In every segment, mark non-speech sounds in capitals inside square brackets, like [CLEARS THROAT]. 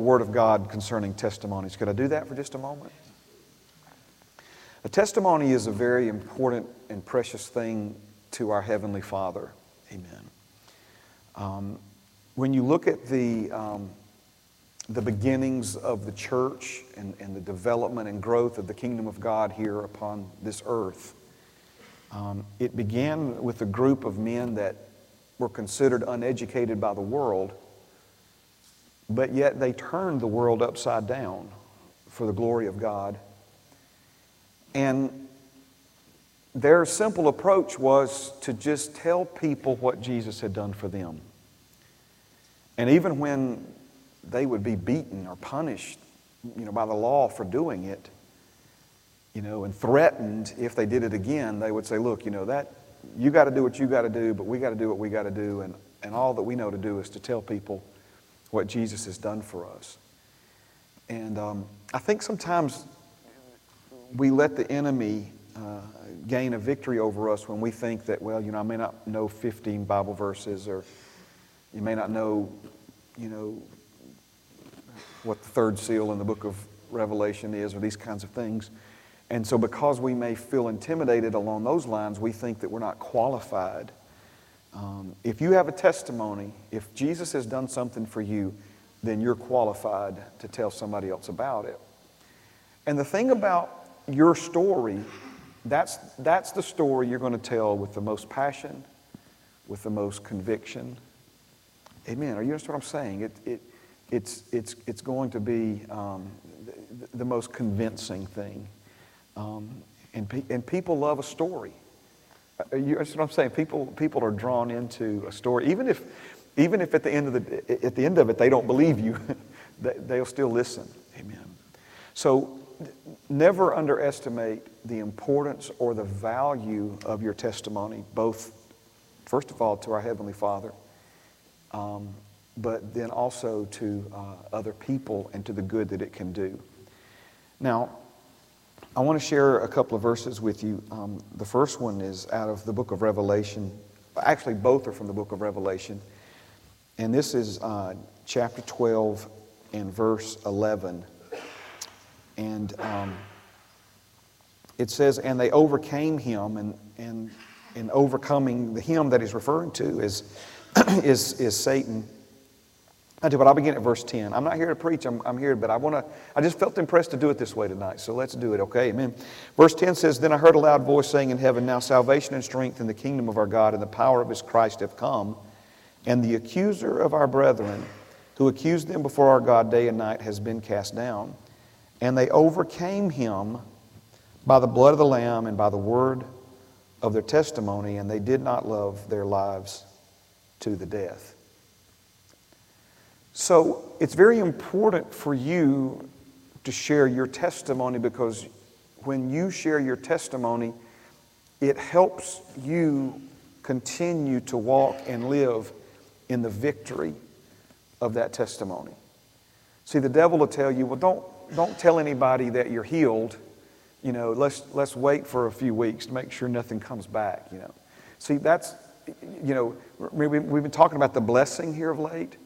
Word of God concerning testimonies. Could I do that for just a moment? A testimony is a very important and precious thing to our Heavenly Father. Amen. Um, when you look at the, um, the beginnings of the church and, and the development and growth of the kingdom of God here upon this earth, um, it began with a group of men that were considered uneducated by the world, but yet they turned the world upside down for the glory of God. And their simple approach was to just tell people what Jesus had done for them. And even when they would be beaten or punished, you know, by the law for doing it, you know, and threatened if they did it again, they would say, look, you know, that you got to do what you got to do, but we got to do what we got to do, and, and all that we know to do is to tell people what Jesus has done for us. And um, I think sometimes we let the enemy uh, gain a victory over us when we think that, well, you know, I may not know 15 Bible verses, or you may not know, you know, what the third seal in the book of Revelation is, or these kinds of things. And so, because we may feel intimidated along those lines, we think that we're not qualified. Um, if you have a testimony, if Jesus has done something for you, then you're qualified to tell somebody else about it. And the thing about your story, that's, that's the story you're going to tell with the most passion, with the most conviction. Amen. Are you understand what I'm saying? It, it, it's, it's, it's going to be um, the, the, most convincing thing. Um, and, pe- and people love a story. You understand what I'm saying? People, people are drawn into a story. Even if, even if at, the end of the, at the end of it they don't believe you, [LAUGHS] they'll still listen. Amen. So never underestimate the importance or the value of your testimony, both, first of all, to our Heavenly Father, um, but then also to uh, other people and to the good that it can do. Now, I want to share a couple of verses with you. Um, the first one is out of the book of Revelation. Actually, both are from the book of Revelation. And this is uh, chapter 12 and verse 11. And um, it says, and they overcame him, and, and in overcoming the him that he's referring to is, [CLEARS THROAT] is, is Satan. I do, but I'll begin at verse 10. I'm not here to preach, I'm, I'm here, but I want to, I just felt impressed to do it this way tonight, so let's do it, okay? Amen. Verse 10 says, Then I heard a loud voice saying in heaven, Now salvation and strength in the kingdom of our God and the power of his Christ have come, and the accuser of our brethren, who accused them before our God day and night, has been cast down. And they overcame him by the blood of the Lamb and by the word of their testimony, and they did not love their lives to the death. So it's very important for you to share your testimony because when you share your testimony, it helps you continue to walk and live in the victory of that testimony. See, the devil will tell you, well, don't, don't tell anybody that you're healed. You know, let's, let's wait for a few weeks to make sure nothing comes back, you know. See, that's, you know, we've been talking about the blessing here of late,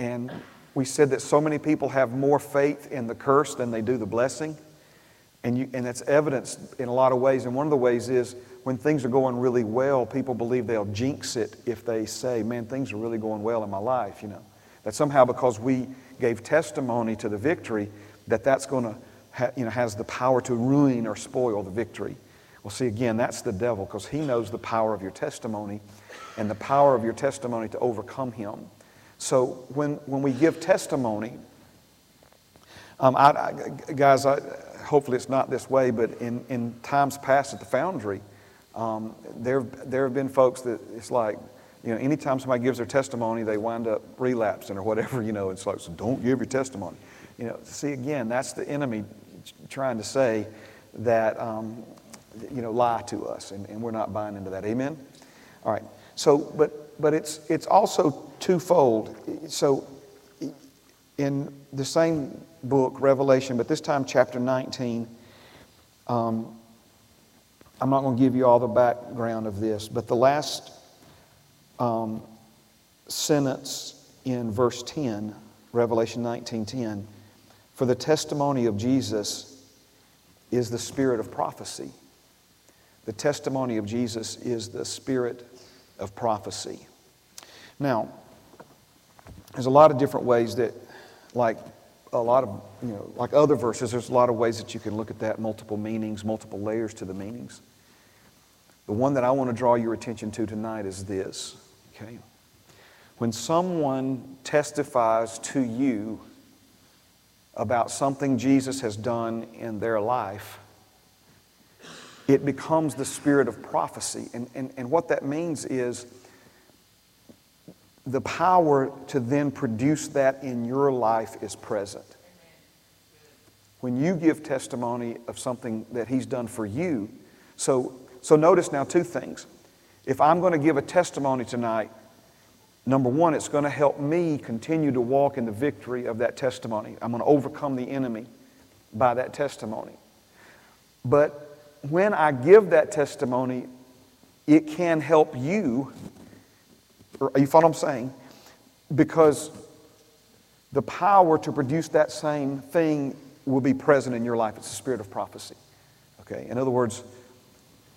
and we said that so many people have more faith in the curse than they do the blessing. And, you, and that's evidenced in a lot of ways. And one of the ways is when things are going really well, people believe they'll jinx it if they say, man, things are really going well in my life, you know. That somehow because we gave testimony to the victory, that that's going to, ha- you know, has the power to ruin or spoil the victory. Well, see, again, that's the devil because he knows the power of your testimony and the power of your testimony to overcome him. So when, when we give testimony, um, I, I, guys, I, hopefully it's not this way, but in, in times past at the foundry, um, there, there have been folks that it's like, you know, anytime somebody gives their testimony, they wind up relapsing or whatever, [LAUGHS] you know, it's like, so don't give your testimony. You know, see, again, that's the enemy trying to say that, um, you know, lie to us, and, and we're not buying into that. Amen? All right. So, but, but it's, it's also twofold. So, in the same book, Revelation, but this time chapter 19, um, I'm not going to give you all the background of this, but the last um, sentence in verse 10 Revelation 19:10, for the testimony of Jesus is the spirit of prophecy. The testimony of Jesus is the spirit of prophecy. Now, there's a lot of different ways that, like a lot of, you know, like other verses, there's a lot of ways that you can look at that, multiple meanings, multiple layers to the meanings. The one that I want to draw your attention to tonight is this, okay? When someone testifies to you about something Jesus has done in their life, it becomes the spirit of prophecy. And, and, and what that means is the power to then produce that in your life is present. When you give testimony of something that He's done for you, so, so notice now two things. If I'm going to give a testimony tonight, number one, it's going to help me continue to walk in the victory of that testimony. I'm going to overcome the enemy by that testimony. But when I give that testimony, it can help you. Are you follow what I'm saying? Because the power to produce that same thing will be present in your life. It's the spirit of prophecy. Okay? In other words,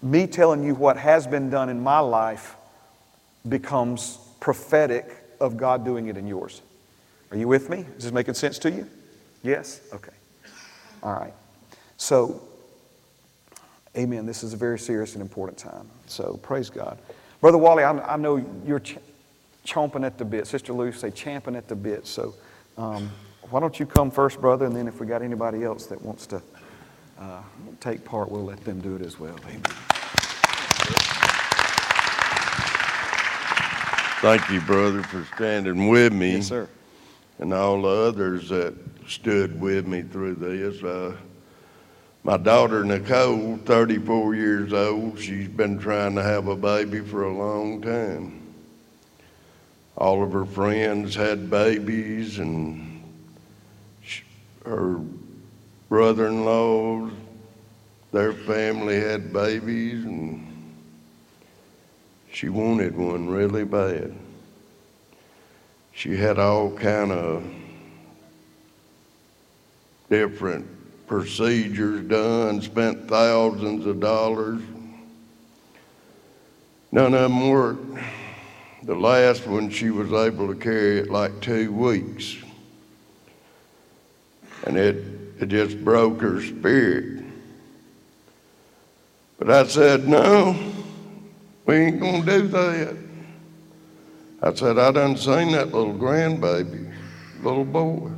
me telling you what has been done in my life becomes prophetic of God doing it in yours. Are you with me? Is this making sense to you? Yes? Okay. All right. So, Amen. This is a very serious and important time. So praise God. Brother Wally, I, I know you're ch- chomping at the bit. Sister Lou say champing at the bit. So um, why don't you come first, brother, and then if we got anybody else that wants to uh, take part, we'll let them do it as well. Amen. Thank you, brother, for standing with me. Yes, sir. And all the others that stood with me through this. Uh, my daughter Nicole, 34 years old, she's been trying to have a baby for a long time. All of her friends had babies, and she, her brother in laws, their family had babies, and she wanted one really bad. She had all kind of different procedures done, spent thousands of dollars. None of them worked. The last one, she was able to carry it like two weeks. And it, it just broke her spirit. But I said, no, we ain't going to do that. I said, I done seen that little grandbaby, little boy.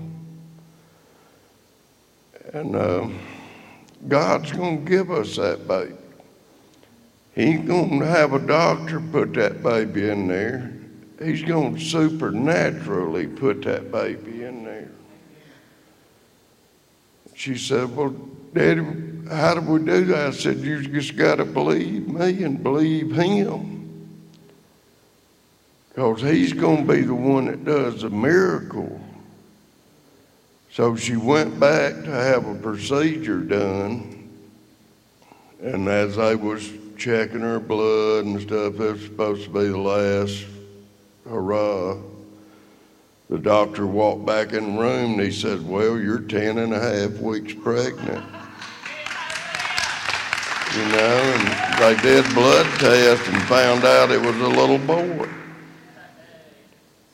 And uh, God's going to give us that baby. He's going to have a doctor put that baby in there. He's going to supernaturally put that baby in there. She said, Well, Daddy, how do we do that? I said, You just got to believe me and believe him. Because he's going to be the one that does the miracle. So she went back to have a procedure done, and as they was checking her blood and stuff, was supposed to be the last hurrah. The doctor walked back in the room and he said, Well, you're ten and a half weeks pregnant. You know, and they did blood tests and found out it was a little boy.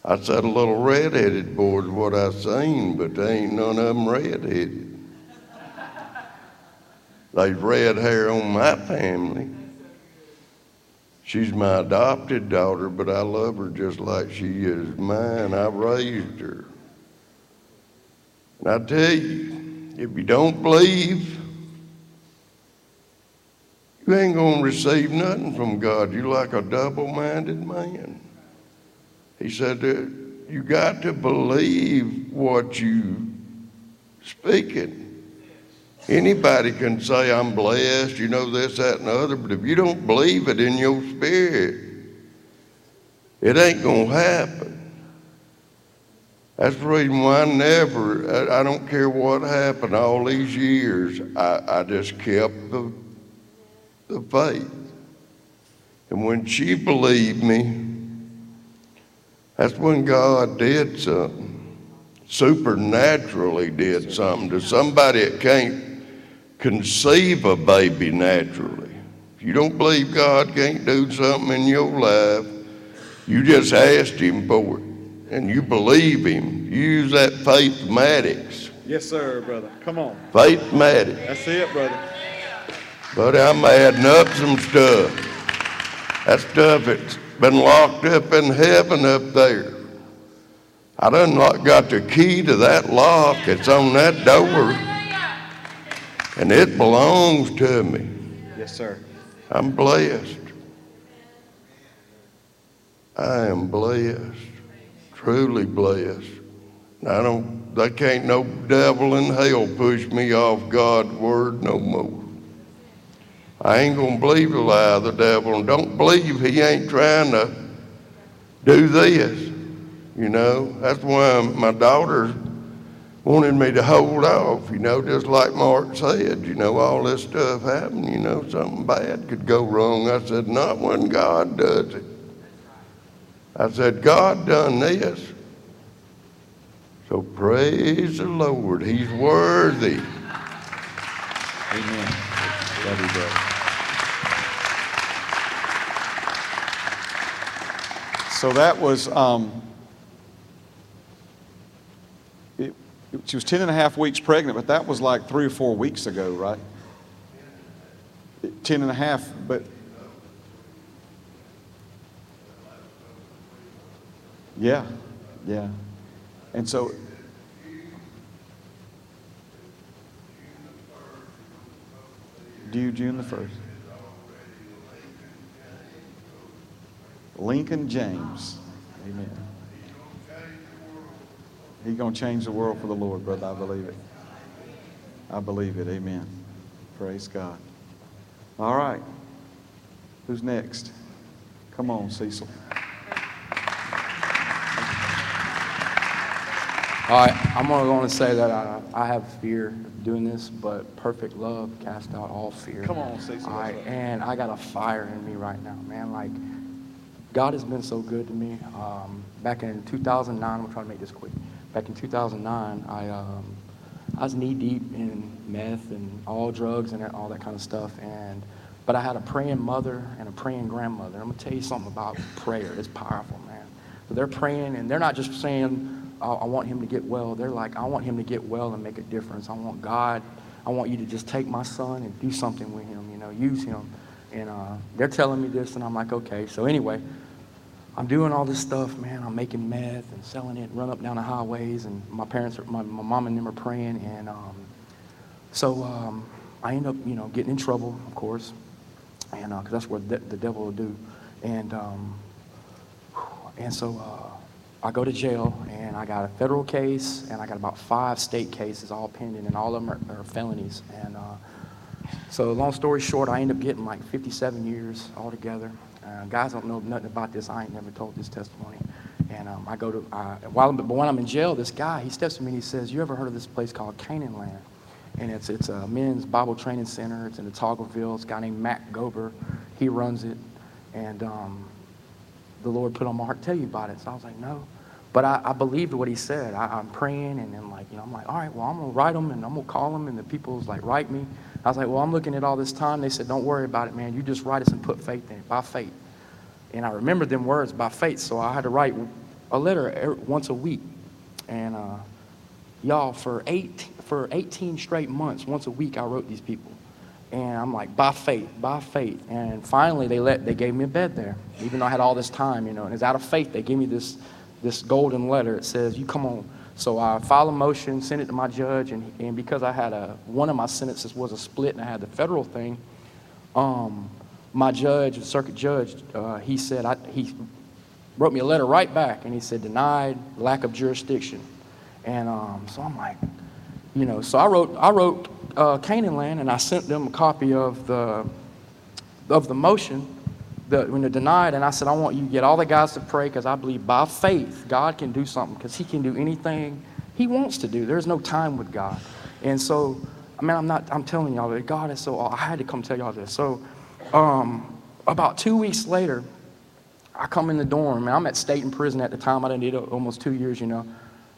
I said a little red-headed boy's what I seen, but they ain't none of them red-headed. There's red hair on my family. She's my adopted daughter, but I love her just like she is mine. I raised her. And I tell you, if you don't believe, you ain't going to receive nothing from God. You're like a double minded man. He said you got to believe what you speaking. Anybody can say I'm blessed, you know this, that, and the other, but if you don't believe it in your spirit, it ain't gonna happen. That's the reason why I never, I, don't care what happened all these years, I, I just kept the, the faith. And when she believed me, that's when God did something. supernaturally did something to somebody that can't conceive a baby naturally. If you don't believe God can't do something in your life, you just asked Him for it and you believe Him. You use that faith matics. Yes, sir, brother. Come on. Faith matics. That's it, brother. But I'm adding up some stuff. That stuff that's been locked up in heaven up there. I done got the key to that lock. It's on that door. And it belongs to me. Yes, sir. I'm blessed. I am blessed. Truly blessed. I don't, they can't no devil in hell push me off God's word no more. I ain't gonna believe the lie of the devil and don't believe he ain't trying to do this. You know, that's why my daughter wanted me to hold off, you know, just like Mark said, you know, all this stuff happened, you know, something bad could go wrong. I said, not when God does it. I said, God done this. So praise the Lord. He's worthy. Amen. Love you. So that was, um, it, she was 10 and a half weeks pregnant, but that was like three or four weeks ago, right? 10 and a half, but yeah, yeah. And so due June the 1st. Lincoln James. Amen. He's going to change the world for the Lord, brother. I believe it. I believe it. Amen. Praise God. All right. Who's next? Come on, Cecil. All right, I'm only going to say that I, I have fear of doing this, but perfect love casts out all fear. Come on, Cecil. All right, and I got a fire in me right now, man. Like, God has been so good to me. Um, back in 2009, I'm trying to make this quick. Back in 2009, I, um, I was knee deep in meth and all drugs and all that kind of stuff. And but I had a praying mother and a praying grandmother. I'm gonna tell you something about prayer. It's powerful, man. So they're praying, and they're not just saying I want him to get well. They're like, I want him to get well and make a difference. I want God, I want you to just take my son and do something with him, you know, use him. And uh, they're telling me this, and I'm like, okay. So anyway, I'm doing all this stuff, man. I'm making meth and selling it, run up down the highways, and my parents, are, my, my mom and them are praying, and um, so um, I end up, you know, getting in trouble, of course, and because uh, that's what the, the, devil will do, and um, and so. Uh, I go to jail and I got a federal case and I got about five state cases all pending and all of them are, are felonies. And uh, so, long story short, I end up getting like 57 years altogether. Uh, guys don't know nothing about this. I ain't never told this testimony. And um, I go to, uh, while, but when I'm in jail, this guy, he steps to me and he says, You ever heard of this place called Canaan Land? And it's, it's a men's Bible training center. It's in the Autaugaville. It's a guy named Matt Gober. He runs it. And um, the Lord put on my heart tell you about it. So I was like, no. But I, I believed what he said. I, am praying, and then like, you know, I'm like, all right, well, I'm gonna write them, and I'm gonna call them, and the people was like, write me. I was like, well, I'm looking at all this time. They said, don't worry about it, man. You just write us and put faith in it, by faith. And I remembered them words by faith, so I had to write a letter once a week. And uh, y'all, for eight for 18 straight months, once a week, I wrote these people. And I'm like, by faith, by faith. And finally, they let they gave me a bed there, even though I had all this time, you know. And it's out of faith they gave me this this golden letter. It says, "You come on." So I filed a motion, sent it to my judge, and, and because I had a one of my sentences was a split, and I had the federal thing. Um, my judge, the circuit judge, uh, he said I, he wrote me a letter right back, and he said denied, lack of jurisdiction, and um, so I'm like, you know, so I wrote I wrote uh, Canaan Land, and I sent them a copy of the of the motion the, when they're denied. And I said, I want you to get all the guys to pray because I believe by faith God can do something because He can do anything He wants to do. There's no time with God. And so, I mean, I'm not. I'm telling y'all that God is so. I had to come tell y'all this. So, um, about two weeks later, I come in the dorm, and I'm at Staton Prison at the time. I did it almost two years, you know.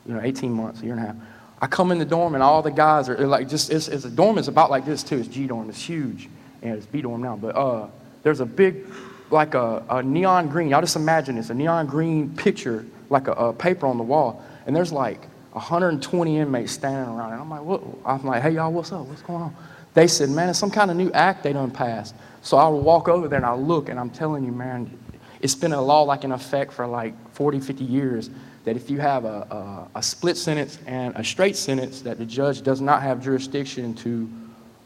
you know, 18 months, a year and a half. I come in the dorm and all the guys are like just it's, it's a dorm is about like this too. It's G dorm. It's huge and it's B dorm now. But uh, there's a big like a, a neon green. Y'all just imagine this a neon green picture like a, a paper on the wall, and there's like 120 inmates standing around. And I'm like, what? I'm like, hey y'all, what's up? What's going on? They said, man, it's some kind of new act they done passed. So I walk over there and I look and I'm telling you, man, it's been a law like in effect for like 40, 50 years that if you have a, a, a, split sentence and a straight sentence, that the judge does not have jurisdiction to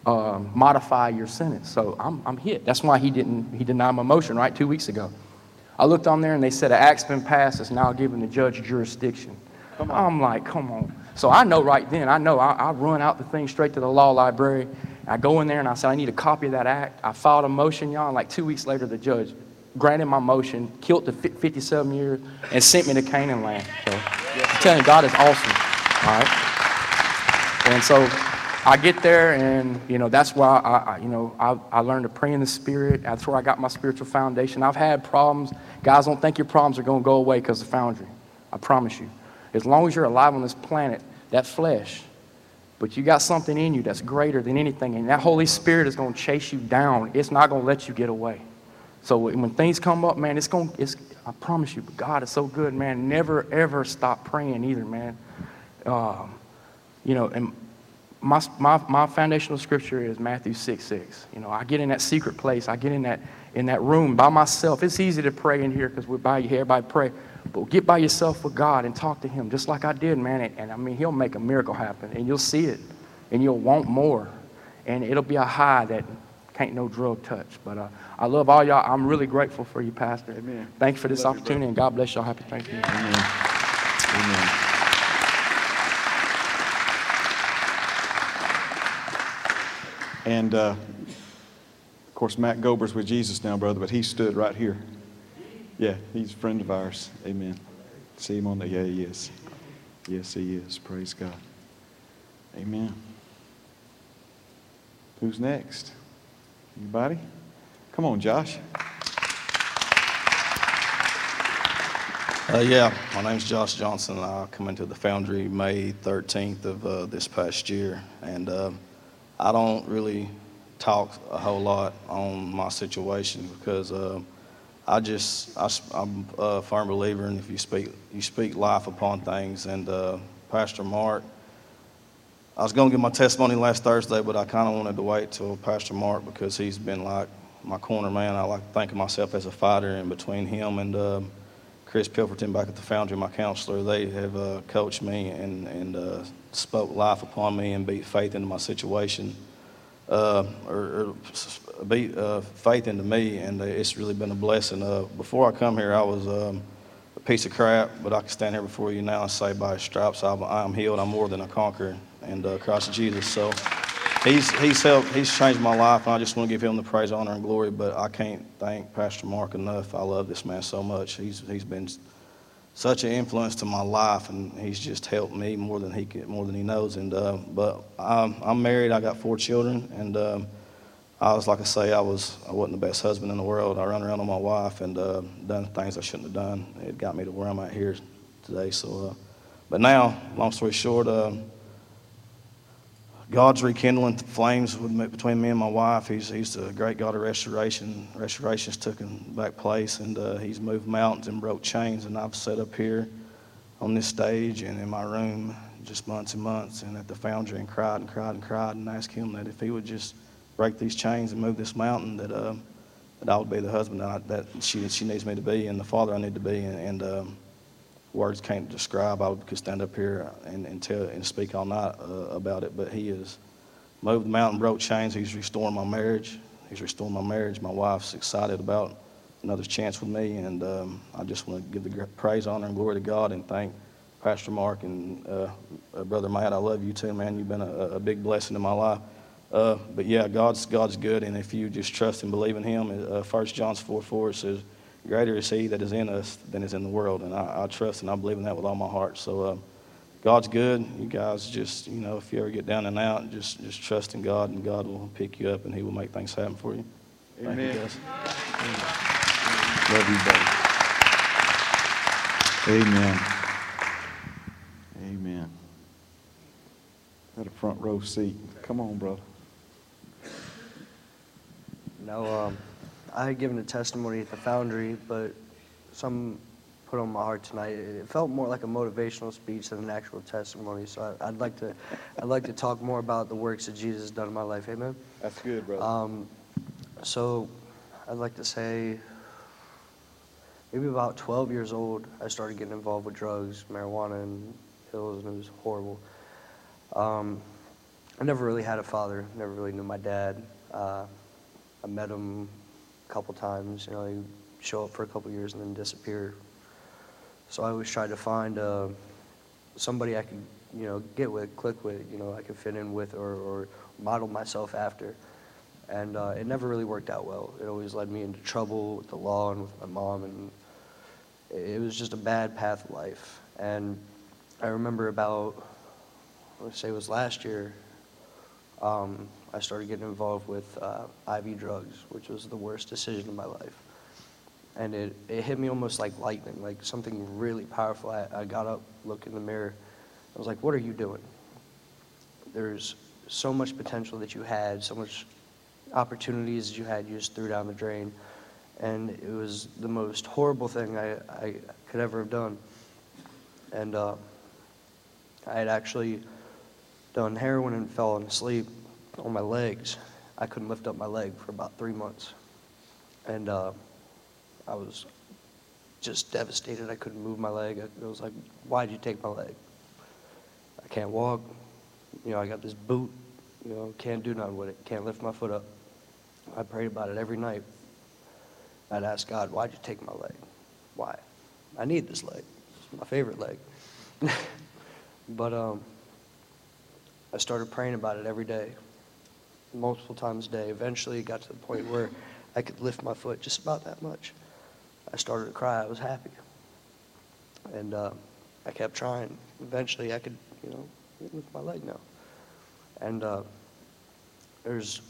um, modify your sentence. So I'm, I'm hit. That's why he didn't he denied my motion right two weeks ago. I looked on there and they said an act's been passed. It's now giving the judge jurisdiction. I'm like, come on. So I know right then. I know I, I run out the thing straight to the law library. I go in there and I said I need a copy of that act. I filed a motion, y'all. And like two weeks later, the judge granted my motion, killed the 57 years, and sent me to Canaan land. So I'm telling you, God is awesome. All right. And so I get there, and you know that's why I, I you know I, I learned to pray in the Spirit. That's where I got my spiritual foundation. I've had problems. Guys, don't think your problems are going to go away because of Foundry. I promise you. As long as you're alive on this planet, that flesh, but you got something in you that's greater than anything, and that Holy Spirit is going to chase you down. It's not going to let you get away. So when things come up, man, it's going, it's, I promise you, God is so good, man. Never, ever stop praying either, man. Um, you know, and my, my, my foundational scripture is Matthew 6, 6. You know, I get in that secret place. I get in that, in that room by myself. It's easy to pray in here because we're by here, everybody pray. But get by yourself with God and talk to him just like I did, man. And, and I mean, he'll make a miracle happen and you'll see it and you'll want more. And it'll be a high that can't no drug touch. But uh, I love all y'all. I'm really grateful for you, Pastor. Amen. Thank you for this Love you, opportunity, and God bless y'all. Happy Thanksgiving. Amen. Amen. And uh, of course, Matt Gober's with Jesus now, brother, but he stood right here. Yeah, he's a friend of ours. Amen. See him on the, yeah, he is. Yes, he is. Praise God. Amen. Who's next? Anybody? Come on, Josh. Uh, yeah, my name's Josh Johnson. I come into the Foundry May 13th of uh, this past year, and uh, I don't really talk a whole lot on my situation because uh, I just I, am a firm believer in if you speak you speak life upon things. And uh, Pastor Mark, I was going to give my testimony last Thursday, but I kind of wanted to wait till Pastor Mark because he's been like my corner man. I like thinking myself as a fighter, and between him and uh, Chris Pilferton back at the Foundry, my counselor, they have uh, coached me and, and uh, spoke life upon me and beat faith into my situation, uh, or, or, beat uh, faith into me, and it's really been a blessing. Uh, before I come here, I was um, a piece of crap, but I can stand here before you now and say, by stripes, I'm, I'm healed. I'm more than a conqueror, and Christ Jesus. So he's, he's helped, he's changed my life, and I just want to give him the praise, honor, and glory. But I can't thank Pastor Mark enough. I love this man so much. He's, he's been such an influence to my life, and he's just helped me more than he can, more than he knows. And uh, but I'm, I'm married. I got four children, and um, I was like I say, I was I wasn't the best husband in the world. I run around on my wife and uh, done things I shouldn't have done. It got me to where I'm at here today. So, uh, but now, long story short. Um, God's rekindling flames between me and my wife. He's, he's a great God of restoration. Restoration's taken back place, and uh, he's moved mountains and broke chains. And I've sat up here on this stage and in my room just months and months and at the foundry and cried and cried and cried and asked him that if he would just break these chains and move this mountain, that, uh, that I would be the husband that, I, that she, she needs me to be and the father I need to be. And, and um, words can't describe. I could stand up here and, and tell and speak all night uh, about it. But he has moved the mountain, broke chains. He's restoring my marriage. He's restoring my marriage. My wife's excited about another chance with me, and um, I just want to give the praise, honor, and glory to God, and thank Pastor Mark and uh, uh, Brother Matt. I love you too, man. You've been a, a big blessing in my life. Uh, but yeah, God's God's good, and if you just trust and believe in Him, uh, First John four four says greater is He that is in us than is in the world. And I, I trust and I believe in that with all my heart. So uh, God's good. You guys just, you know, if you ever get down and out, just, just trust in God, and God will pick you up and He will make things happen for you. Amen. Thank you, guys. Love you, buddy. Amen. Amen. Got a front row seat. Come on, brother. No, um, I had given a testimony at the Foundry, but some put on my heart tonight. It felt more like a motivational speech than an actual testimony. So I, I'd like to, I'd like to talk more about the works that Jesus has done in my life. Amen. That's good, brother. Um, so I'd like to say maybe about 12 years old, I started getting involved with drugs, marijuana, and pills, and it was horrible. Um, I never really had a father, never really knew my dad. Uh, I met him a couple times, you know, he'd show up for a couple years and then disappear. So I always tried to find uh, somebody I could, you know, get with, click with, you know, I could fit in with or, or model myself after. And uh, it never really worked out well. It always led me into trouble with the law and with my mom, and it was just a bad path of life. And I remember about, let's say it was last year, um, I started getting involved with uh, IV drugs, which was the worst decision of my life. And it, it hit me almost like lightning, like something really powerful. I, I got up, looked in the mirror. I was like, what are you doing? There's so much potential that you had, so much opportunities that you had, you just threw down the drain. And it was the most horrible thing I, I could ever have done. And uh, I had actually done heroin and fallen asleep on my legs. I couldn't lift up my leg for about three months. And uh, I was just devastated. I couldn't move my leg. I, was like, why'd you take my leg? I can't walk. You know, I got this boot. You know, can't do nothing with it. Can't lift my foot up. I prayed about it every night. I'd ask God, why'd you take my leg? Why? I need this leg. It's my favorite leg. [LAUGHS] but um, I started praying about it every day, multiple times a day. Eventually, it got to the point where I could lift my foot just about that much. I started to cry. I was happy. And uh, I kept trying. Eventually, I could, you know, lift my leg now. And uh, there's,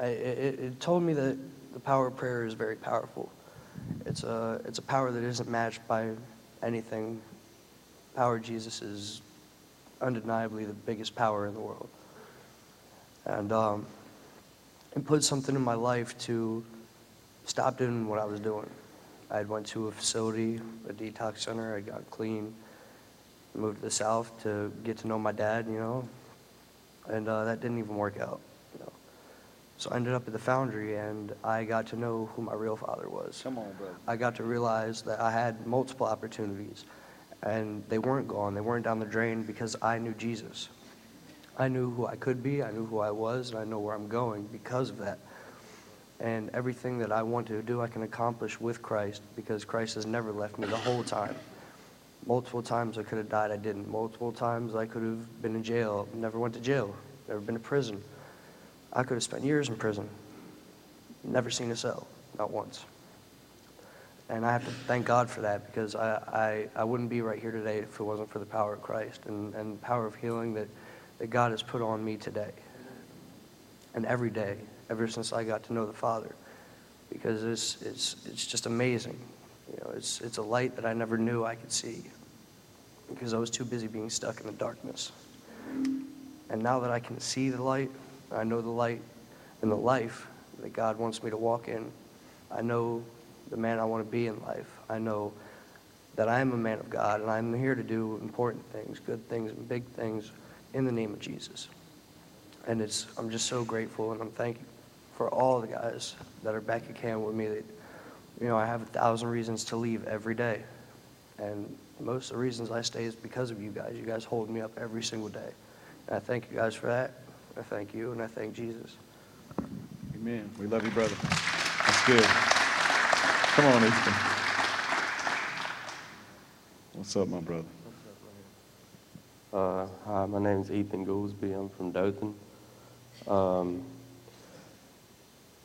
I, it, it told me that the power of prayer is very powerful. It's a, it's a power that isn't matched by anything. Power of Jesus is undeniably the biggest power in the world. And um, it put something in my life to stop doing what I was doing. I had went to a facility, a detox center. I got clean, moved to the south to get to know my dad, you know, and uh, that didn't even work out. You know. So I ended up at the foundry, and I got to know who my real father was. Come on, brother. I got to realize that I had multiple opportunities, and they weren't gone. They weren't down the drain because I knew Jesus. I knew who I could be, I knew who I was, and I know where I'm going because of that. And everything that I want to do, I can accomplish with Christ because Christ has never left me the whole time. Multiple times I could have died, I didn't. Multiple times I could have been in jail, never went to jail, never been to prison. I could have spent years in prison, never seen a cell, not once. And I have to thank God for that because I, I, I wouldn't be right here today if it wasn't for the power of Christ and, and power of healing that, that God has put on me today and every day, ever since I got to know the Father. Because it's, it's, it's just amazing. You know, it's, it's a light that I never knew I could see because I was too busy being stuck in the darkness. And now that I can see the light, I know the light and the life that God wants me to walk in. I know the man I want to be in life. I know that I am a man of God and I'm here to do important things, good things, and big things in the name of Jesus. And it's, I'm just so grateful and I'm thankful for all the guys that are back at camp with me that, you know, I have a thousand reasons to leave every day. And most of the reasons I stay is because of you guys. You guys hold me up every single day. And I thank you guys for that. I thank you and I thank Jesus. Amen. We love you, brother. That's good. Come on, Ethan. What's up, my brother? Uh, hi, my name is Ethan Goolsby. I'm from Dothan. Um,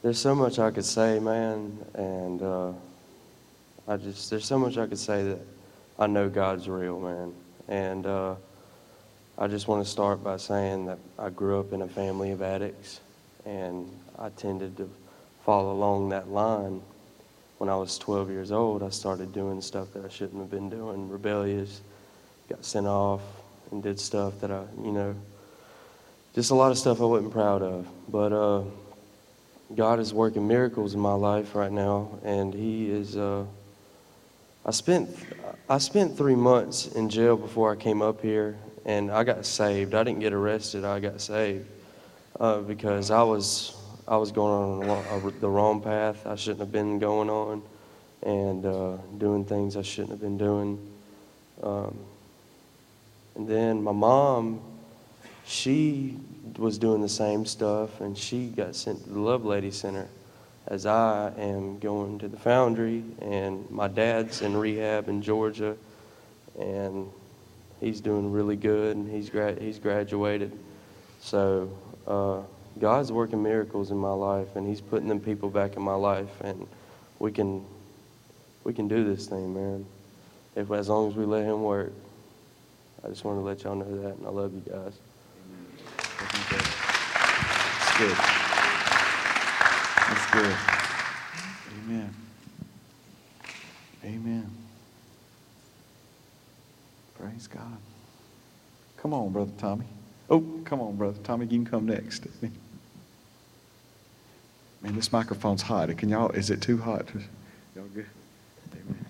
there's so much I could say, man, and uh, I just there's so much I could say that I know God's real, man, and uh, I just want to start by saying that I grew up in a family of addicts, and I tended to fall along that line. When I was 12 years old, I started doing stuff that I shouldn't have been doing, rebellious, got sent off, and did stuff that I, you know, just a lot of stuff I wasn't proud of. But uh, God is working miracles in my life right now, and He is. Uh, I spent I spent three months in jail before I came up here, and I got saved. I didn't get arrested. I got saved uh, because I was I was going on a, a, the wrong path. I shouldn't have been going on, and uh, doing things I shouldn't have been doing. Um, and then my mom, she was doing the same stuff, and she got sent to the Lovelady Center, as I am going to the Foundry, and my dad's in rehab in Georgia, and he's doing really good, and he's gra- he's graduated. So uh, God's working miracles in my life, and He's putting them people back in my life, and we can we can do this thing, man. If as long as we let Him work. I just want to let y'all know that, and I love you guys. That's good. That's good. Amen. Amen. Praise God. Come on, Brother Tommy. Oh, come on, Brother Tommy. You can come next. Man, this microphone's hot. Can y'all, is it too hot? Y'all good? Amen.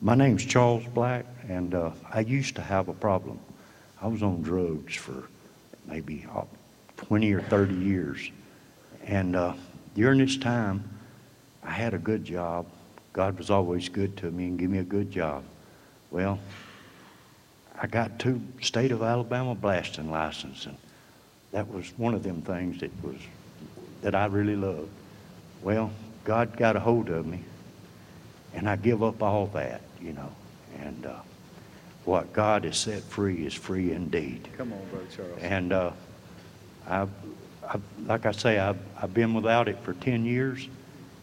My name's Charles Black, and uh, I used to have a problem. I was on drugs for maybe uh, 20 or 30 years. And uh, during this time, I had a good job. God was always good to me and gave me a good job. Well, I got two state of Alabama blasting license, and that was one of them things that was that I really loved. Well, God got a hold of me, and I give up all that, you know. And uh, what God has set free is free indeed. Come on, Brother Charles. And uh, I've, I've, like I say, I've, I've been without it for 10 years,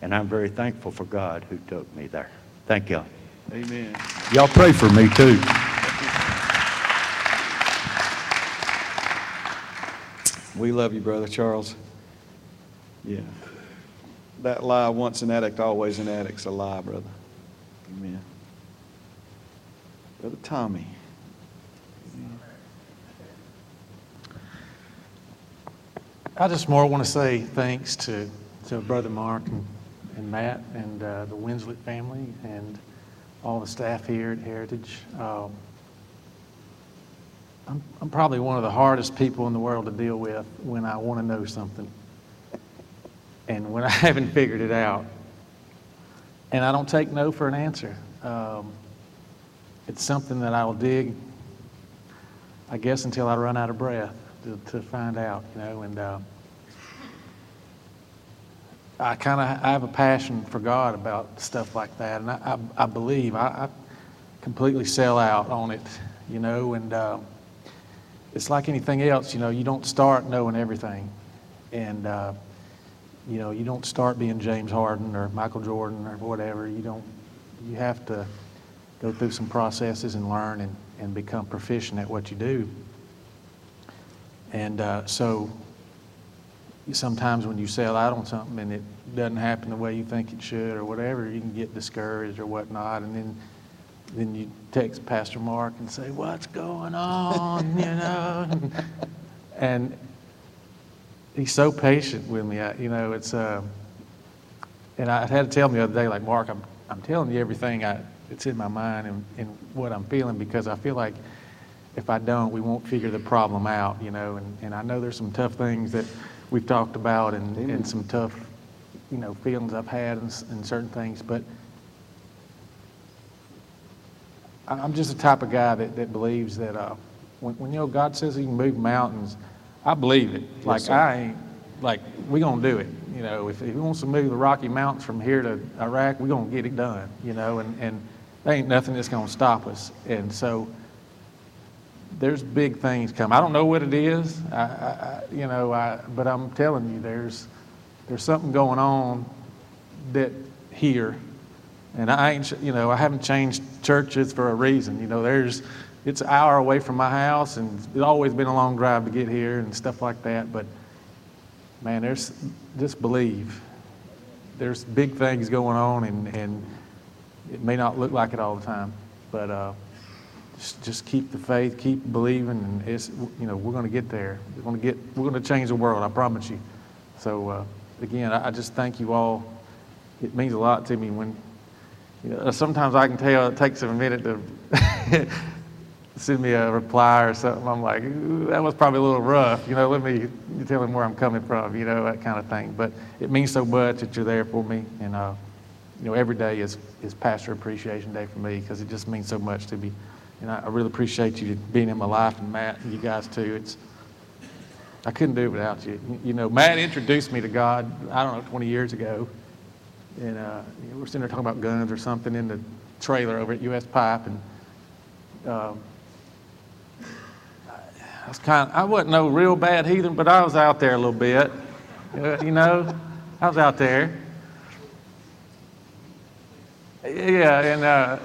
and I'm very thankful for God who took me there. Thank y'all. Amen. Y'all pray for me too. We love you, Brother Charles. Yeah. That lie, once an addict, always an addict's a lie, brother. Amen. Brother Tommy. I just more want to say thanks to, to Brother Mark and, and Matt and uh, the Winslet family and all the staff here at Heritage. Um, I'm, I'm probably one of the hardest people in the world to deal with when I want to know something and when I [LAUGHS] haven't figured it out. And I don't take no for an answer. Um, it's something that I'll dig, I guess, until I run out of breath to, to find out, you know. And uh, I kind of I have a passion for God about stuff like that, and I, I, I believe I, I completely sell out on it, you know. And uh, it's like anything else, you know. You don't start knowing everything, and uh, you know you don't start being James Harden or Michael Jordan or whatever. You don't. You have to go through some processes and learn and, and become proficient at what you do. And uh, so sometimes when you sell out on something and it doesn't happen the way you think it should or whatever, you can get discouraged or whatnot. And then then you text Pastor Mark and say, "What's going on?" [LAUGHS] you know, and he's so patient with me. I, you know, it's uh, and I had to tell him the other day, like Mark, I'm I'm telling you everything I it's in my mind and, and what I'm feeling because I feel like if I don't, we won't figure the problem out, you know. And, and I know there's some tough things that we've talked about and, and some tough, you know, feelings I've had and, and certain things, but I'm just the type of guy that, that believes that uh, when, when, you know, God says he can move mountains, I believe it. Like, sir. I ain't, like, we're gonna do it. You know, if, if he wants to move the Rocky Mountains from here to Iraq, we're gonna get it done, you know, and, and there ain't nothing that's gonna stop us. And so, there's big things coming. I don't know what it is, I, I, you know, I, but I'm telling you, there's, there's something going on that here, and I ain't, you know, I haven't changed churches for a reason. You know, there's, it's an hour away from my house, and it's always been a long drive to get here and stuff like that. But man, there's just believe. There's big things going on, and and it may not look like it all the time, but uh, just, just keep the faith, keep believing, and it's, you know, we're going to get there. We're going to get, we're going to change the world, I promise you. So, uh, again, I, I just thank you all. It means a lot to me when, you know, sometimes I can tell it takes a minute to [LAUGHS] send me a reply or something. I'm like, that was probably a little rough. You know, let me tell him where I'm coming from, you know, that kind of thing. But it means so much that you're there for me. And, uh, you know, every day is, is Pastor Appreciation Day for me because it just means so much to me. And I, I really appreciate you being in my life and Matt and you guys too. It's, I couldn't do it without you. You- know, Matt introduced me to God, I don't know, 20 years ago. And uh, we we're sitting there talking about guns or something in the trailer over at US Pipe. And um, I was kind I wasn't no real bad heathen, but I was out there a little bit. Uh, you know, I was out there. Yeah, and uh,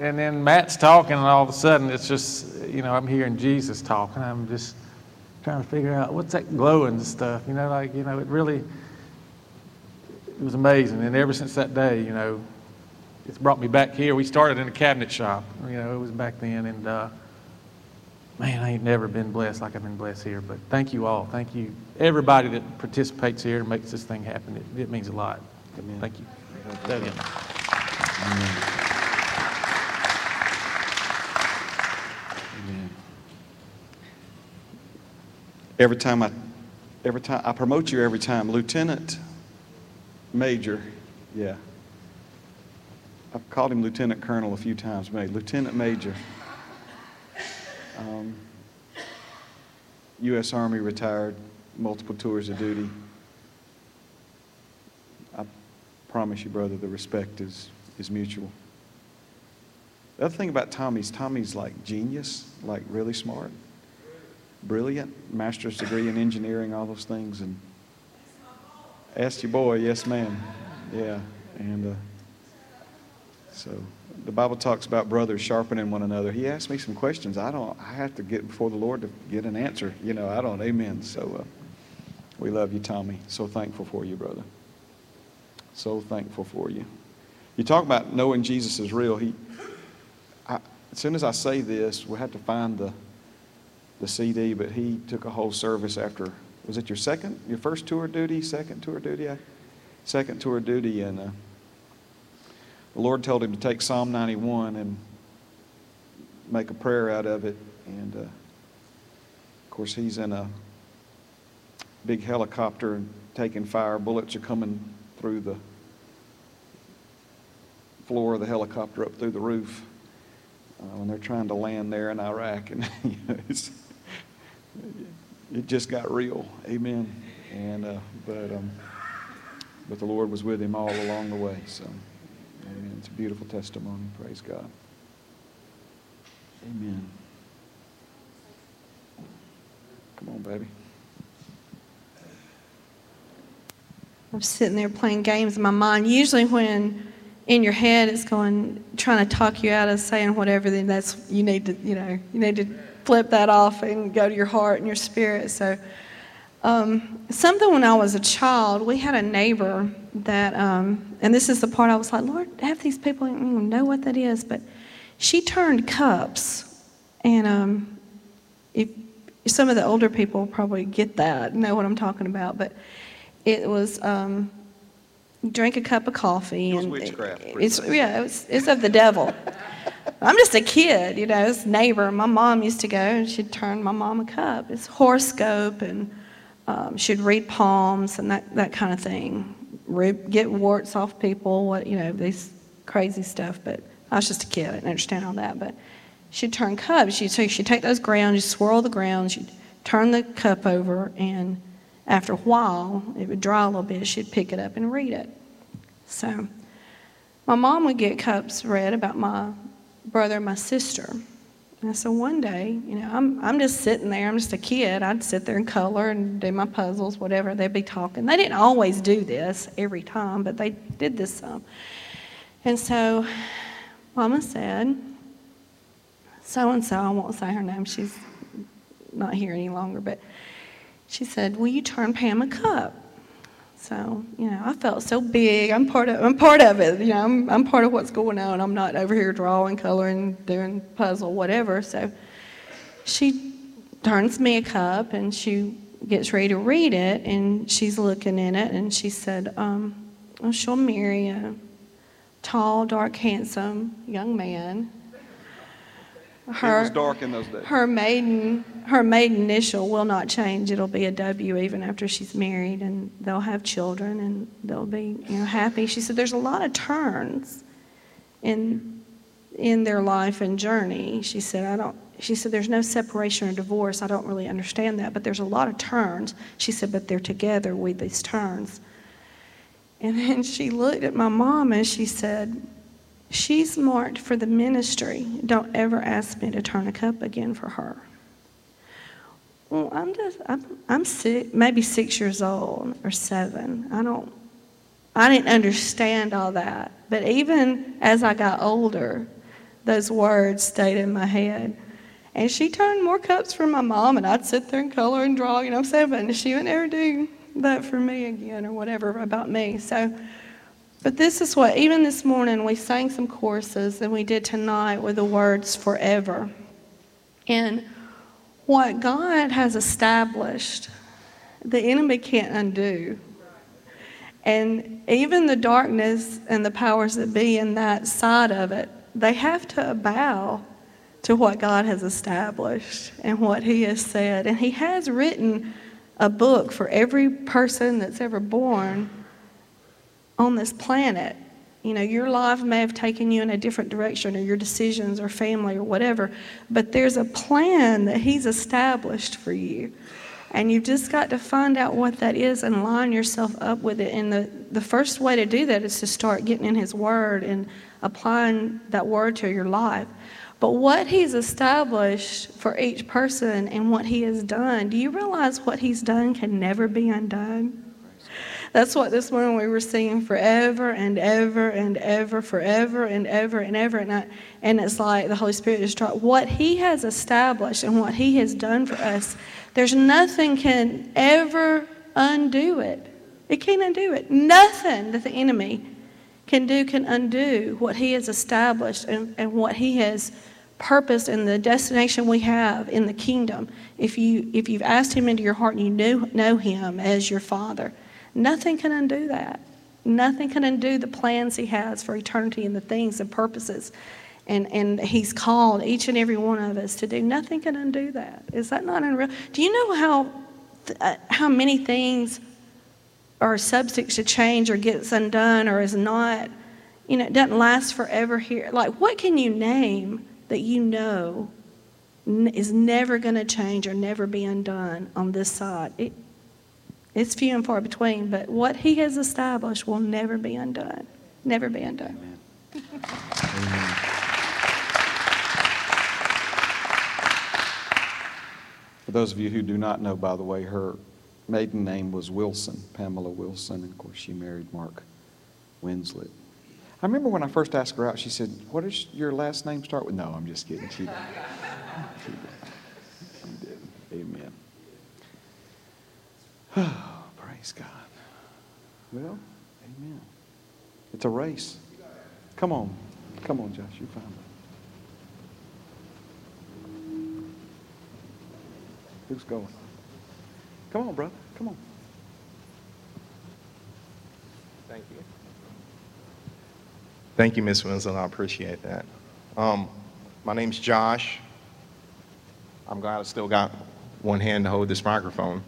and then Matt's talking, and all of a sudden it's just, you know, I'm hearing Jesus talking. I'm just trying to figure out what's that glowing stuff. You know, like you know, it really, it was amazing. And ever since that day, you know, it's brought me back here. We started in a cabinet shop. You know, it was back then, and uh, man, I ain't never been blessed like I've been blessed here. But thank you all. Thank you, everybody that participates here and makes this thing happen. It, it means a lot. Thank you. Love you. Amen. Every time I, every time, I promote you every time. Lieutenant Major, yeah. I've called him Lieutenant Colonel a few times, maybe. Lieutenant Major. Um, U.S. Army retired, multiple tours of duty. I promise you, brother, the respect is, is mutual. The other thing about Tommy's, Tommy's like genius, like really smart, brilliant, master's degree in engineering, all those things. And asked your boy, yes, ma'am. Yeah. And uh, so the Bible talks about brothers sharpening one another. He asked me some questions. I don't, I have to get before the Lord to get an answer. You know, I don't, amen. So uh, we love you, Tommy. So thankful for you, brother. So thankful for you. You talk about knowing Jesus is real. He, I, as soon as I say this, we'll have to find the, the CD, but he took a whole service after, was it your second, your first tour of duty, second tour of duty? Second tour of duty, and uh, the Lord told him to take Psalm 91 and make a prayer out of it. And uh, of course, he's in a big helicopter and taking fire. Bullets are coming through the floor of the helicopter up through the roof uh, when they're trying to land there in Iraq. And [LAUGHS] you know, it just got real. Amen. And uh, but um, but the Lord was with him all along the way. So, amen. It's a beautiful testimony. Praise God. Amen. Come on, baby. I'm sitting there playing games in my mind. Usually, when in your head it's going, trying to talk you out of saying whatever, then that's you need to, you know, you need to flip that off and go to your heart and your spirit. So, um, something when I was a child, we had a neighbor that, um, and this is the part I was like, Lord, have these people know what that is, but she turned cups, and um, if some of the older people probably get that, know what I'm talking about, but it was um, drink a cup of coffee It was and witchcraft, it's yeah, it was, it's of the devil. I'm just a kid, you know. This neighbor, my mom used to go and she'd turn my mom a cup. It's horoscope and um, she'd read palms and that, that kind of thing. Get warts off people, what you know, these crazy stuff. But I was just a kid; I didn't understand all that. But she'd turn cups. She'd take, she'd take those grounds, she'd swirl the grounds, she'd turn the cup over, and after a while, it would dry a little bit. She'd pick it up and read it. So, my mom would get cups read about my brother and my sister. And so one day, you know, I'm, I'm just sitting there, I'm just a kid. I'd sit there and color and do my puzzles, whatever. They'd be talking. They didn't always do this every time, but they did this some. And so Mama said, so and so, I won't say her name, she's not here any longer, but she said, Will you turn Pam a cup? So, you know, I felt so big. I'm part of, I'm part of it. You know, I'm, I'm part of what's going on. I'm not over here drawing, coloring, doing puzzle, whatever. So she turns me a cup and she gets ready to read it and she's looking in it and she said, um, she'll marry a tall, dark, handsome young man. It was dark in those days. Her maiden, her maiden initial will not change. It'll be a W even after she's married, and they'll have children, and they'll be, you know, happy. She said there's a lot of turns in in their life and journey. She said I don't. She said there's no separation or divorce. I don't really understand that, but there's a lot of turns. She said, but they're together with these turns. And then she looked at my mom and she said, She's marked for the ministry. Don't ever ask me to turn a cup again for her. Well, I'm just, I'm, I'm six, maybe six years old or seven. I don't, I didn't understand all that. But even as I got older, those words stayed in my head. And she turned more cups for my mom, and I'd sit there and color and draw, you know what I'm saying? But she would never do that for me again or whatever about me. So, but this is what, even this morning, we sang some choruses and we did tonight with the words forever. And what God has established, the enemy can't undo. And even the darkness and the powers that be in that side of it, they have to bow to what God has established and what He has said. And He has written a book for every person that's ever born on this planet. You know, your life may have taken you in a different direction, or your decisions, or family, or whatever, but there's a plan that He's established for you. And you've just got to find out what that is and line yourself up with it. And the, the first way to do that is to start getting in His Word and applying that Word to your life. But what He's established for each person and what He has done, do you realize what He's done can never be undone? That's what this morning we were singing forever and ever and ever, forever and ever and ever. And, I, and it's like the Holy Spirit is trying. What He has established and what He has done for us, there's nothing can ever undo it. It can't undo it. Nothing that the enemy can do can undo what He has established and, and what He has purpose and the destination we have in the kingdom. If you if you've asked Him into your heart and you know, know Him as your Father. Nothing can undo that. Nothing can undo the plans He has for eternity and the things and purposes. And, and He's called each and every one of us to do. Nothing can undo that. Is that not unreal? Do you know how, uh, how many things are subject to change or gets undone or is not, you know, it doesn't last forever here? Like, what can you name that you know is never going to change or never be undone on this side? It, it's few and far between, but what He has established will never be undone. Never be undone. Amen. Amen. For those of you who do not know, by the way, her maiden name was Wilson, Pamela Wilson, and of course she married Mark Winslet. I remember when I first asked her out, she said, What does your last name start with? No, I'm just kidding. She, she. She did. Amen. Oh, [SIGHS] praise God. Well, amen. It's a race. Come on. Come on, Josh. You find it. Who's going? Come on, brother. Come on. Thank you. Thank you, Miss Winslow. I appreciate that. Um, my name's Josh. I'm glad I still got one hand to hold this microphone.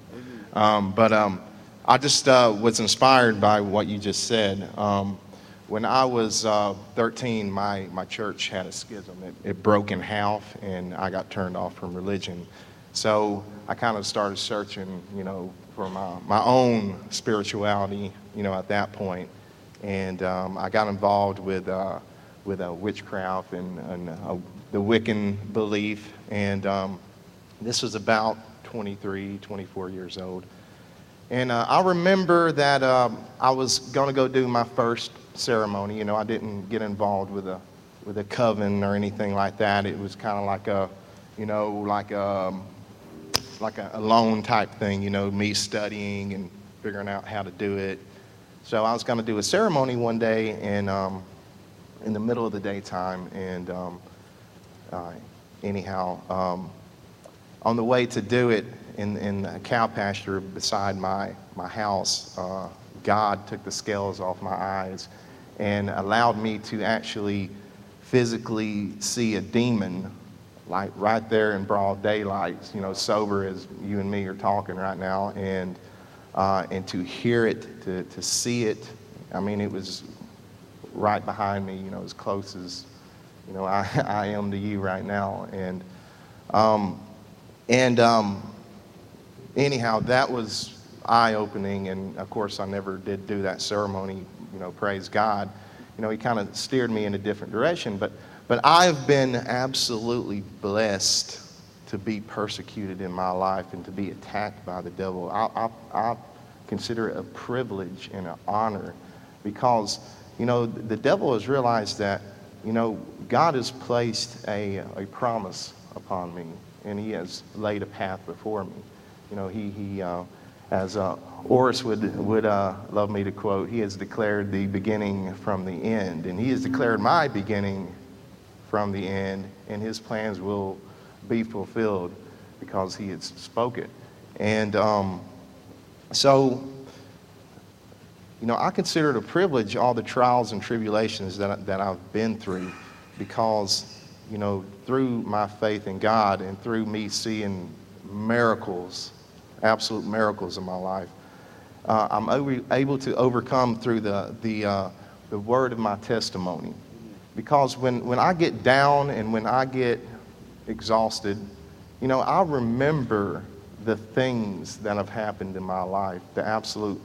Um, but um, I just uh, was inspired by what you just said. Um, when I was uh, 13, my, my church had a schism. It, it broke in half, and I got turned off from religion. So I kind of started searching, you know, for my, my own spirituality, you know, at that point. And um, I got involved with, uh, with witchcraft and, and uh, the Wiccan belief. And um, this was about 23, 24 years old. And uh, I remember that um, I was going to go do my first ceremony. You know, I didn't get involved with a, with a coven or anything like that. It was kind of like a, you know, like a, like a, a lone type thing, you know, me studying and figuring out how to do it. So I was going to do a ceremony one day and um, in the middle of the daytime, and um, uh, anyhow, um, on the way to do it in, in a cow pasture beside my, my house, uh, God took the scales off my eyes and allowed me to actually physically see a demon like right there in broad daylight, you know, sober as you and me are talking right now, and uh, and to hear it, to, to see it. I mean, it was right behind me, you know, as close as you know I, [LAUGHS] I am to you right now, and um, and um, anyhow, that was eye-opening, and of course, I never did do that ceremony. You know, praise God. You know, He kind of steered me in a different direction, but but I've been absolutely blessed to be persecuted in my life and to be attacked by the devil. I, I, I consider it a privilege and an honor because, you know, the devil has realized that, you know, God has placed a, a promise upon me and he has laid a path before me. You know, he, he uh, as uh, Oris would, would uh, love me to quote, he has declared the beginning from the end, and he has declared my beginning from the end, and his plans will be fulfilled because he has spoken. And um, so, you know, I consider it a privilege all the trials and tribulations that, that I've been through because, you know, through my faith in God and through me seeing miracles, absolute miracles in my life, uh, I'm able to overcome through the, the, uh, the word of my testimony. Because when, when I get down and when I get exhausted, you know, I remember the things that have happened in my life, the absolute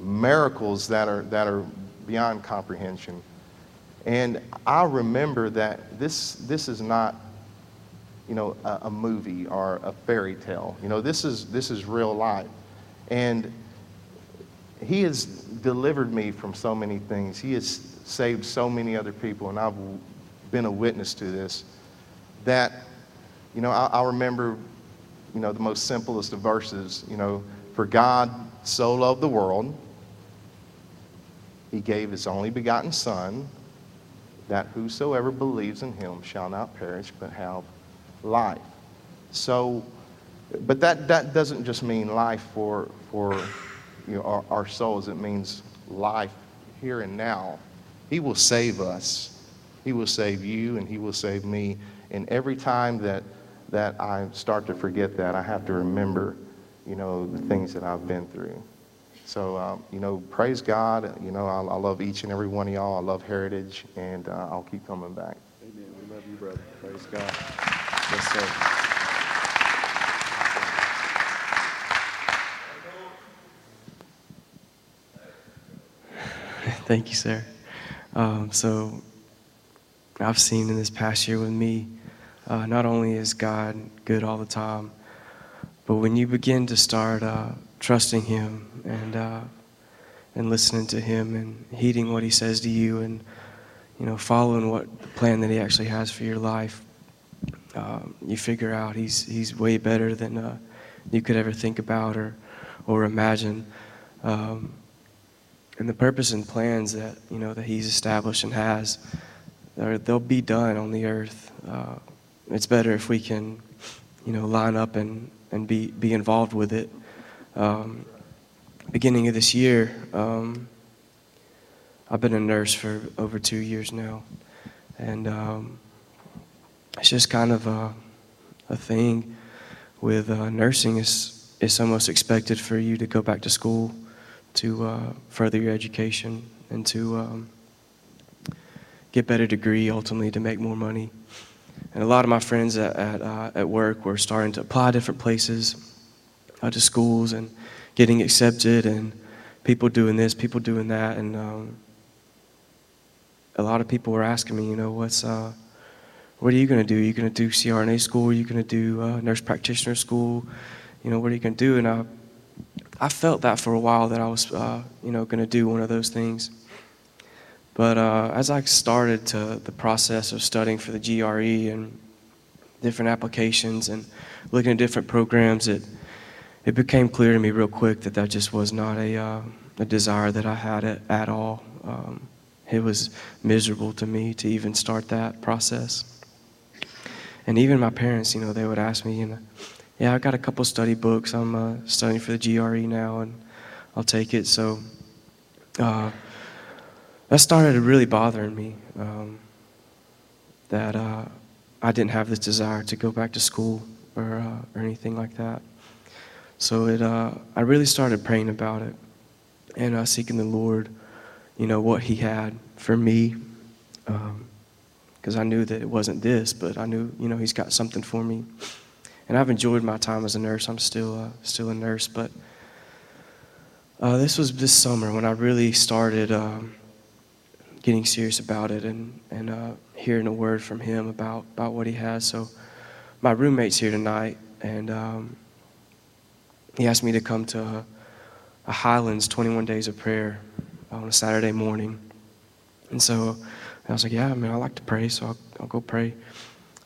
miracles that are, that are beyond comprehension. And I remember that this, this is not, you know, a, a movie or a fairy tale. You know, this is, this is real life. And he has delivered me from so many things. He has saved so many other people, and I've been a witness to this. That, you know, I, I remember, you know, the most simplest of verses, you know, for God so loved the world, he gave his only begotten Son, that whosoever believes in him shall not perish but have life. So, but that, that doesn't just mean life for, for you know, our, our souls, it means life here and now. He will save us. He will save you and he will save me. And every time that, that I start to forget that, I have to remember, you know, the things that I've been through. So, um, you know, praise God. You know, I, I, love each and every one of y'all. I love Heritage, and uh, I'll keep coming back. Amen. We love you, brother. Praise God. Yes, sir. [LAUGHS] Thank you, sir. Um, so I've seen in this past year with me, uh, not only is God good all the time, but when you begin to start uh, trusting Him and uh, and listening to Him and heeding what He says to you and you know following what the plan that He actually has for your life, um, you figure out He's He's way better than uh, you could ever think about or or imagine. Um, and the purpose and plans that you know that He's established and has, they'll be done on the earth. Uh, it's better if we can, you know, line up and and be be involved with it. Um, beginning of this year, um, I've been a nurse for over two years now, and um, it's just kind of a a thing with uh, nursing. is It's almost expected for you to go back to school to uh, further your education and to um, get better degree ultimately to make more money. And a lot of my friends at, at, uh, at work were starting to apply different places uh, to schools and getting accepted and people doing this, people doing that. And um, a lot of people were asking me, you know, what's, uh, what are you going to do? Are you going to do CRNA school? Are you going to do uh, nurse practitioner school? You know, what are you going to do? And I I felt that for a while that I was, uh, you know, going to do one of those things. But uh, as I started to the process of studying for the GRE and different applications and looking at different programs, it it became clear to me real quick that that just was not a, uh, a desire that I had at, at all. Um, it was miserable to me to even start that process. And even my parents, you know, they would ask me, you know, yeah, I got a couple study books. I'm uh, studying for the GRE now, and I'll take it. So uh, that started really bothering me. Um, that uh, I didn't have this desire to go back to school or uh, or anything like that. So it, uh, I really started praying about it and uh, seeking the Lord, you know, what He had for me, because um, I knew that it wasn't this, but I knew, you know, He's got something for me. And I've enjoyed my time as a nurse. I'm still uh, still a nurse, but uh, this was this summer when I really started um, getting serious about it and and uh, hearing a word from Him about about what He has. So my roommate's here tonight, and um, he asked me to come to a, a Highlands 21 Days of Prayer on a Saturday morning. And so I was like, yeah, I mean, I like to pray, so I'll, I'll go pray.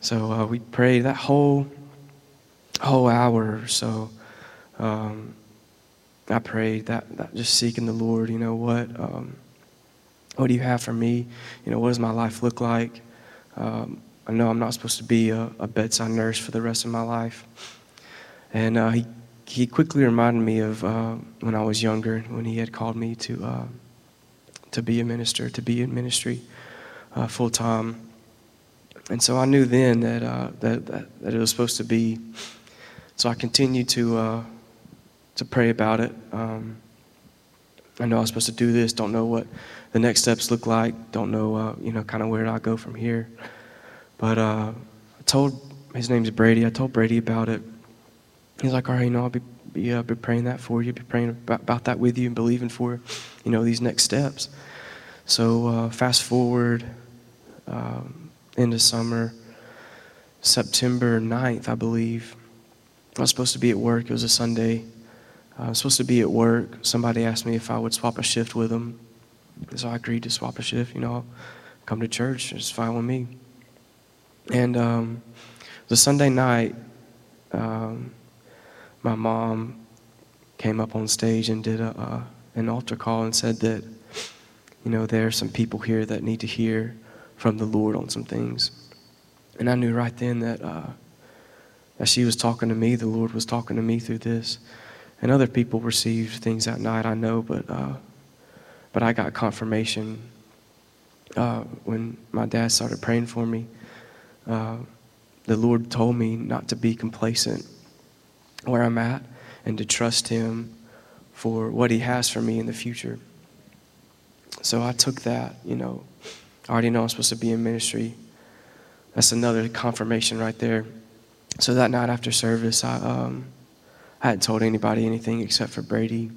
So uh, we prayed that whole whole hour or so. Um, I prayed that, that just seeking the Lord. You know what? Um, what do you have for me? You know, what does my life look like? Um, I know I'm not supposed to be a, a, bedside nurse for the rest of my life. And uh, he he quickly reminded me of uh, when I was younger, when he had called me to uh, to be a minister, to be in ministry uh, full time. And so I knew then that, uh, that, that that it was supposed to be so I continued to, uh, to pray about it. Um, I know I was supposed to do this, don't know what the next steps look like, don't know, uh, you know, kind of where I go from here. But I told, his name's Brady, I told Brady about it. He's like, all right, you know, I'll be, be, uh, be praying that for you, be praying about, about that with you and believing for, you know, these next steps. So uh, fast forward um, into summer, September 9th, I believe, I was supposed to be at work. It was a Sunday. I was supposed to be at work. Somebody asked me if I would swap a shift with them. So I agreed to swap a shift. You know, come to church. It's fine with me. And um, the Sunday night, um, my mom came up on stage and did a, uh, an altar call and said that, you know, there are some people here that need to hear from the Lord on some things. And I knew right then that uh, as she was talking to me, the Lord was talking to me through this. And other people received things that night, I know, but, uh, but I got confirmation uh, when my dad started praying for me. Uh, the Lord told me not to be complacent where I'm at and to trust Him for what He has for me in the future. So I took that, you know. I already know I'm supposed to be in ministry. That's another confirmation right there. So that night after service, I, um, I hadn't told anybody anything except for Brady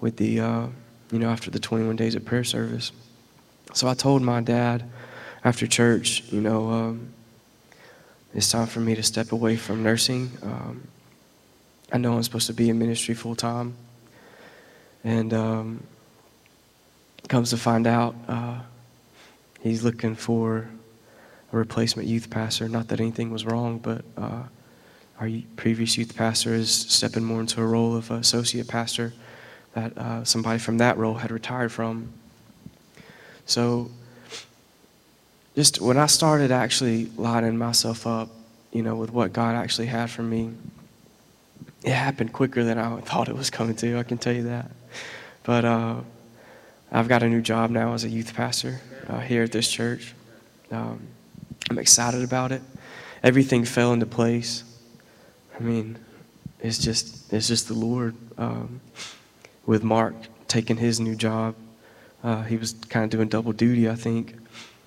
with the, uh, you know, after the 21 days of prayer service. So I told my dad after church, you know, um, it's time for me to step away from nursing. Um, I know I'm supposed to be in ministry full time. And um, comes to find out, uh, he's looking for a replacement youth pastor. Not that anything was wrong, but uh, our previous youth pastor is stepping more into a role of associate pastor that uh, somebody from that role had retired from. So, just when I started actually lining myself up, you know, with what God actually had for me, it happened quicker than I thought it was coming to. I can tell you that. But uh, I've got a new job now as a youth pastor uh, here at this church. Um, I'm excited about it. Everything fell into place. I mean, it's just it's just the Lord. Um, with Mark taking his new job, uh, he was kind of doing double duty. I think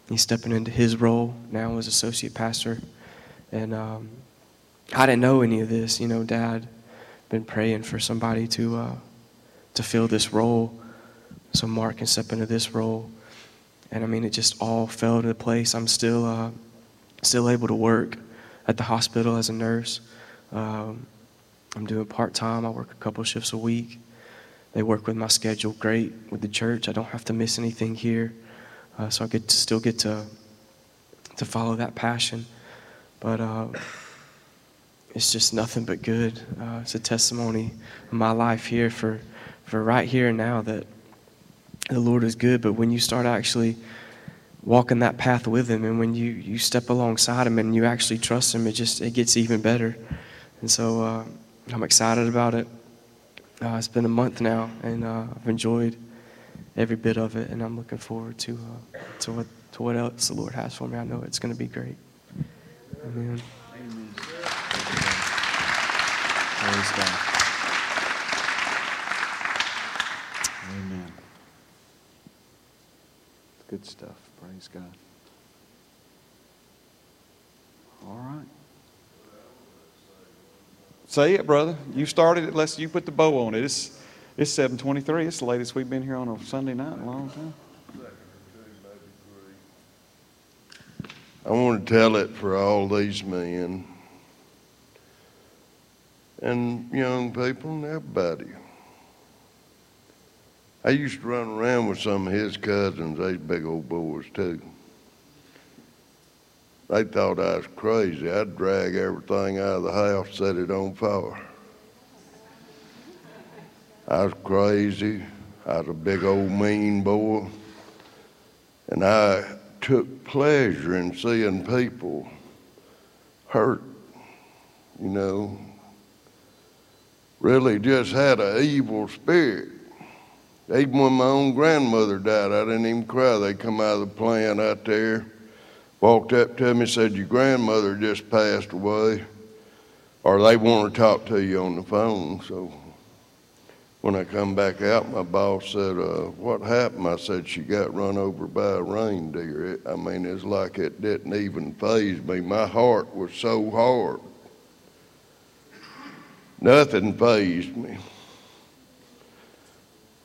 he's stepping into his role now as associate pastor, and um, I didn't know any of this. You know, Dad been praying for somebody to uh, to fill this role, so Mark can step into this role. And I mean, it just all fell into place. I'm still uh, still able to work at the hospital as a nurse. Um, I'm doing part time. I work a couple shifts a week. They work with my schedule great with the church. I don't have to miss anything here, uh, so I get to still get to to follow that passion. But uh, it's just nothing but good. Uh, it's a testimony of my life here for, for right here and now that the Lord is good. But when you start actually walking that path with Him, and when you, you step alongside Him and you actually trust Him, it just it gets even better. And so uh, I'm excited about it. Uh, it's been a month now, and uh, I've enjoyed every bit of it, and I'm looking forward to uh, to what to what else the Lord has for me. I know it's going to be great. Amen. Praise God. Amen. Good stuff. Praise God. All right. Say it, brother. You started it. Let's you put the bow on it. It's it's 7:23. It's the latest we've been here on a Sunday night in a long time. I want to tell it for all these men and young people and everybody. I used to run around with some of his cousins. They big old boys too. They thought I was crazy. I'd drag everything out of the house, set it on fire. I was crazy. I was a big old mean boy. And I took pleasure in seeing people hurt, you know. Really just had an evil spirit. Even when my own grandmother died, I didn't even cry. They come out of the plant out there, walked up to me, said, Your grandmother just passed away. Or they want to talk to you on the phone. So when I come back out, my boss said, uh, What happened? I said, She got run over by a reindeer. It, I mean, it's like it didn't even faze me. My heart was so hard. Nothing fazed me.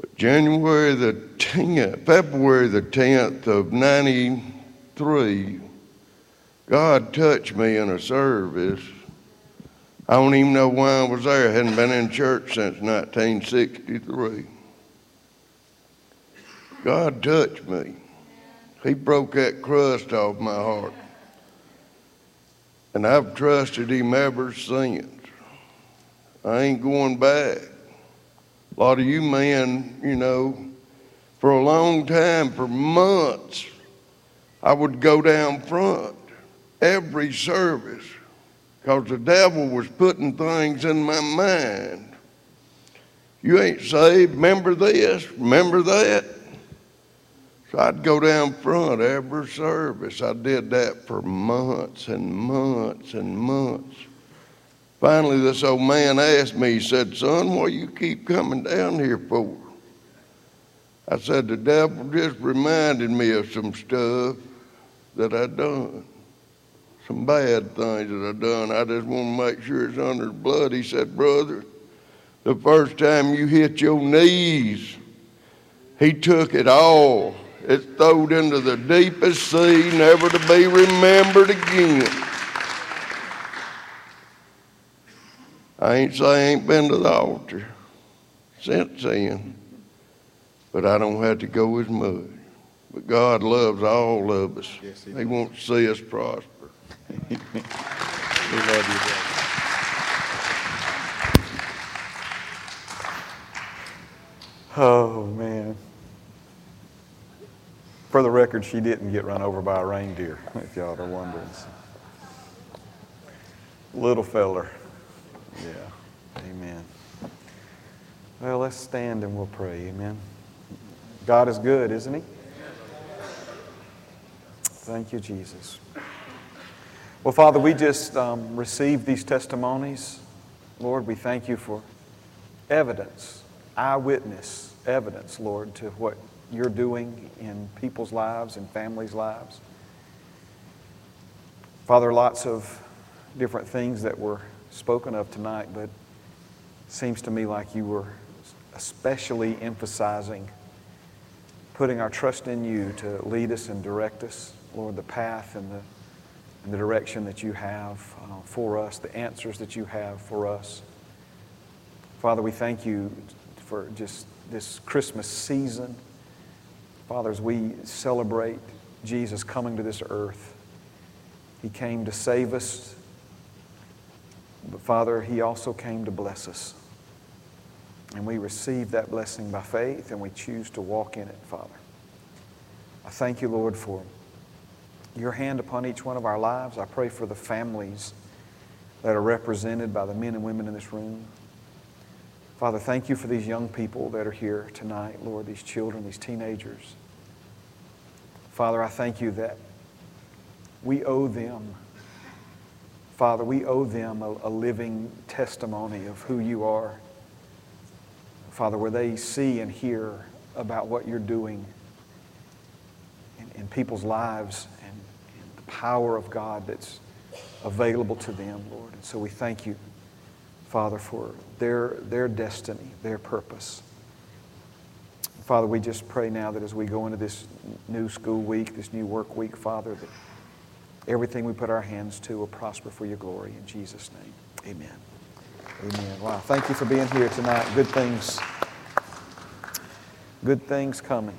But January the 10th, February the 10th of 93, God touched me in a service. I don't even know why I was there. I hadn't been in church since 1963. God touched me. He broke that crust off my heart. And I've trusted Him ever since. I ain't going back. A lot of you men, you know, for a long time, for months, I would go down front every service because the devil was putting things in my mind. You ain't saved, remember this, remember that. So I'd go down front every service. I did that for months and months and months. Finally, this old man asked me, he said, Son, what you keep coming down here for? I said, The devil just reminded me of some stuff that I done, some bad things that I done. I just want to make sure it's under blood. He said, Brother, the first time you hit your knees, he took it all. It's thrown into the deepest sea, never to be remembered again. I ain't say I ain't been to the altar since then, but I don't have to go as much. But God loves all of us. Yes, he he wants to see us prosper. [LAUGHS] we love you, brother. Oh, man. For the record, she didn't get run over by a reindeer, [LAUGHS] if y'all are wondering. Little feller. Yeah. Amen. Well, let's stand and we'll pray. Amen. God is good, isn't He? Thank you, Jesus. Well, Father, we just um, received these testimonies. Lord, we thank you for evidence, eyewitness evidence, Lord, to what you're doing in people's lives and families' lives. Father, lots of different things that were spoken of tonight, but seems to me like you were especially emphasizing putting our trust in you to lead us and direct us, Lord, the path and the, and the direction that you have uh, for us, the answers that you have for us. Father, we thank you for just this Christmas season. Father, as we celebrate Jesus coming to this earth, He came to save us But Father, He also came to bless us. And we receive that blessing by faith and we choose to walk in it, Father. I thank you, Lord, for your hand upon each one of our lives. I pray for the families that are represented by the men and women in this room. Father, thank you for these young people that are here tonight, Lord, these children, these teenagers. Father, I thank you that we owe them, Father, we owe them a, a living testimony of who you are. Father, where they see and hear about what you're doing in, in people's lives and, and the power of God that's available to them, Lord. And so we thank you, Father, for their, their destiny, their purpose. Father, we just pray now that as we go into this new school week, this new work week, Father, that everything we put our hands to will prosper for your glory. In Jesus' name, amen. Amen. Wow. Thank you for being here tonight. Good things. Good things coming.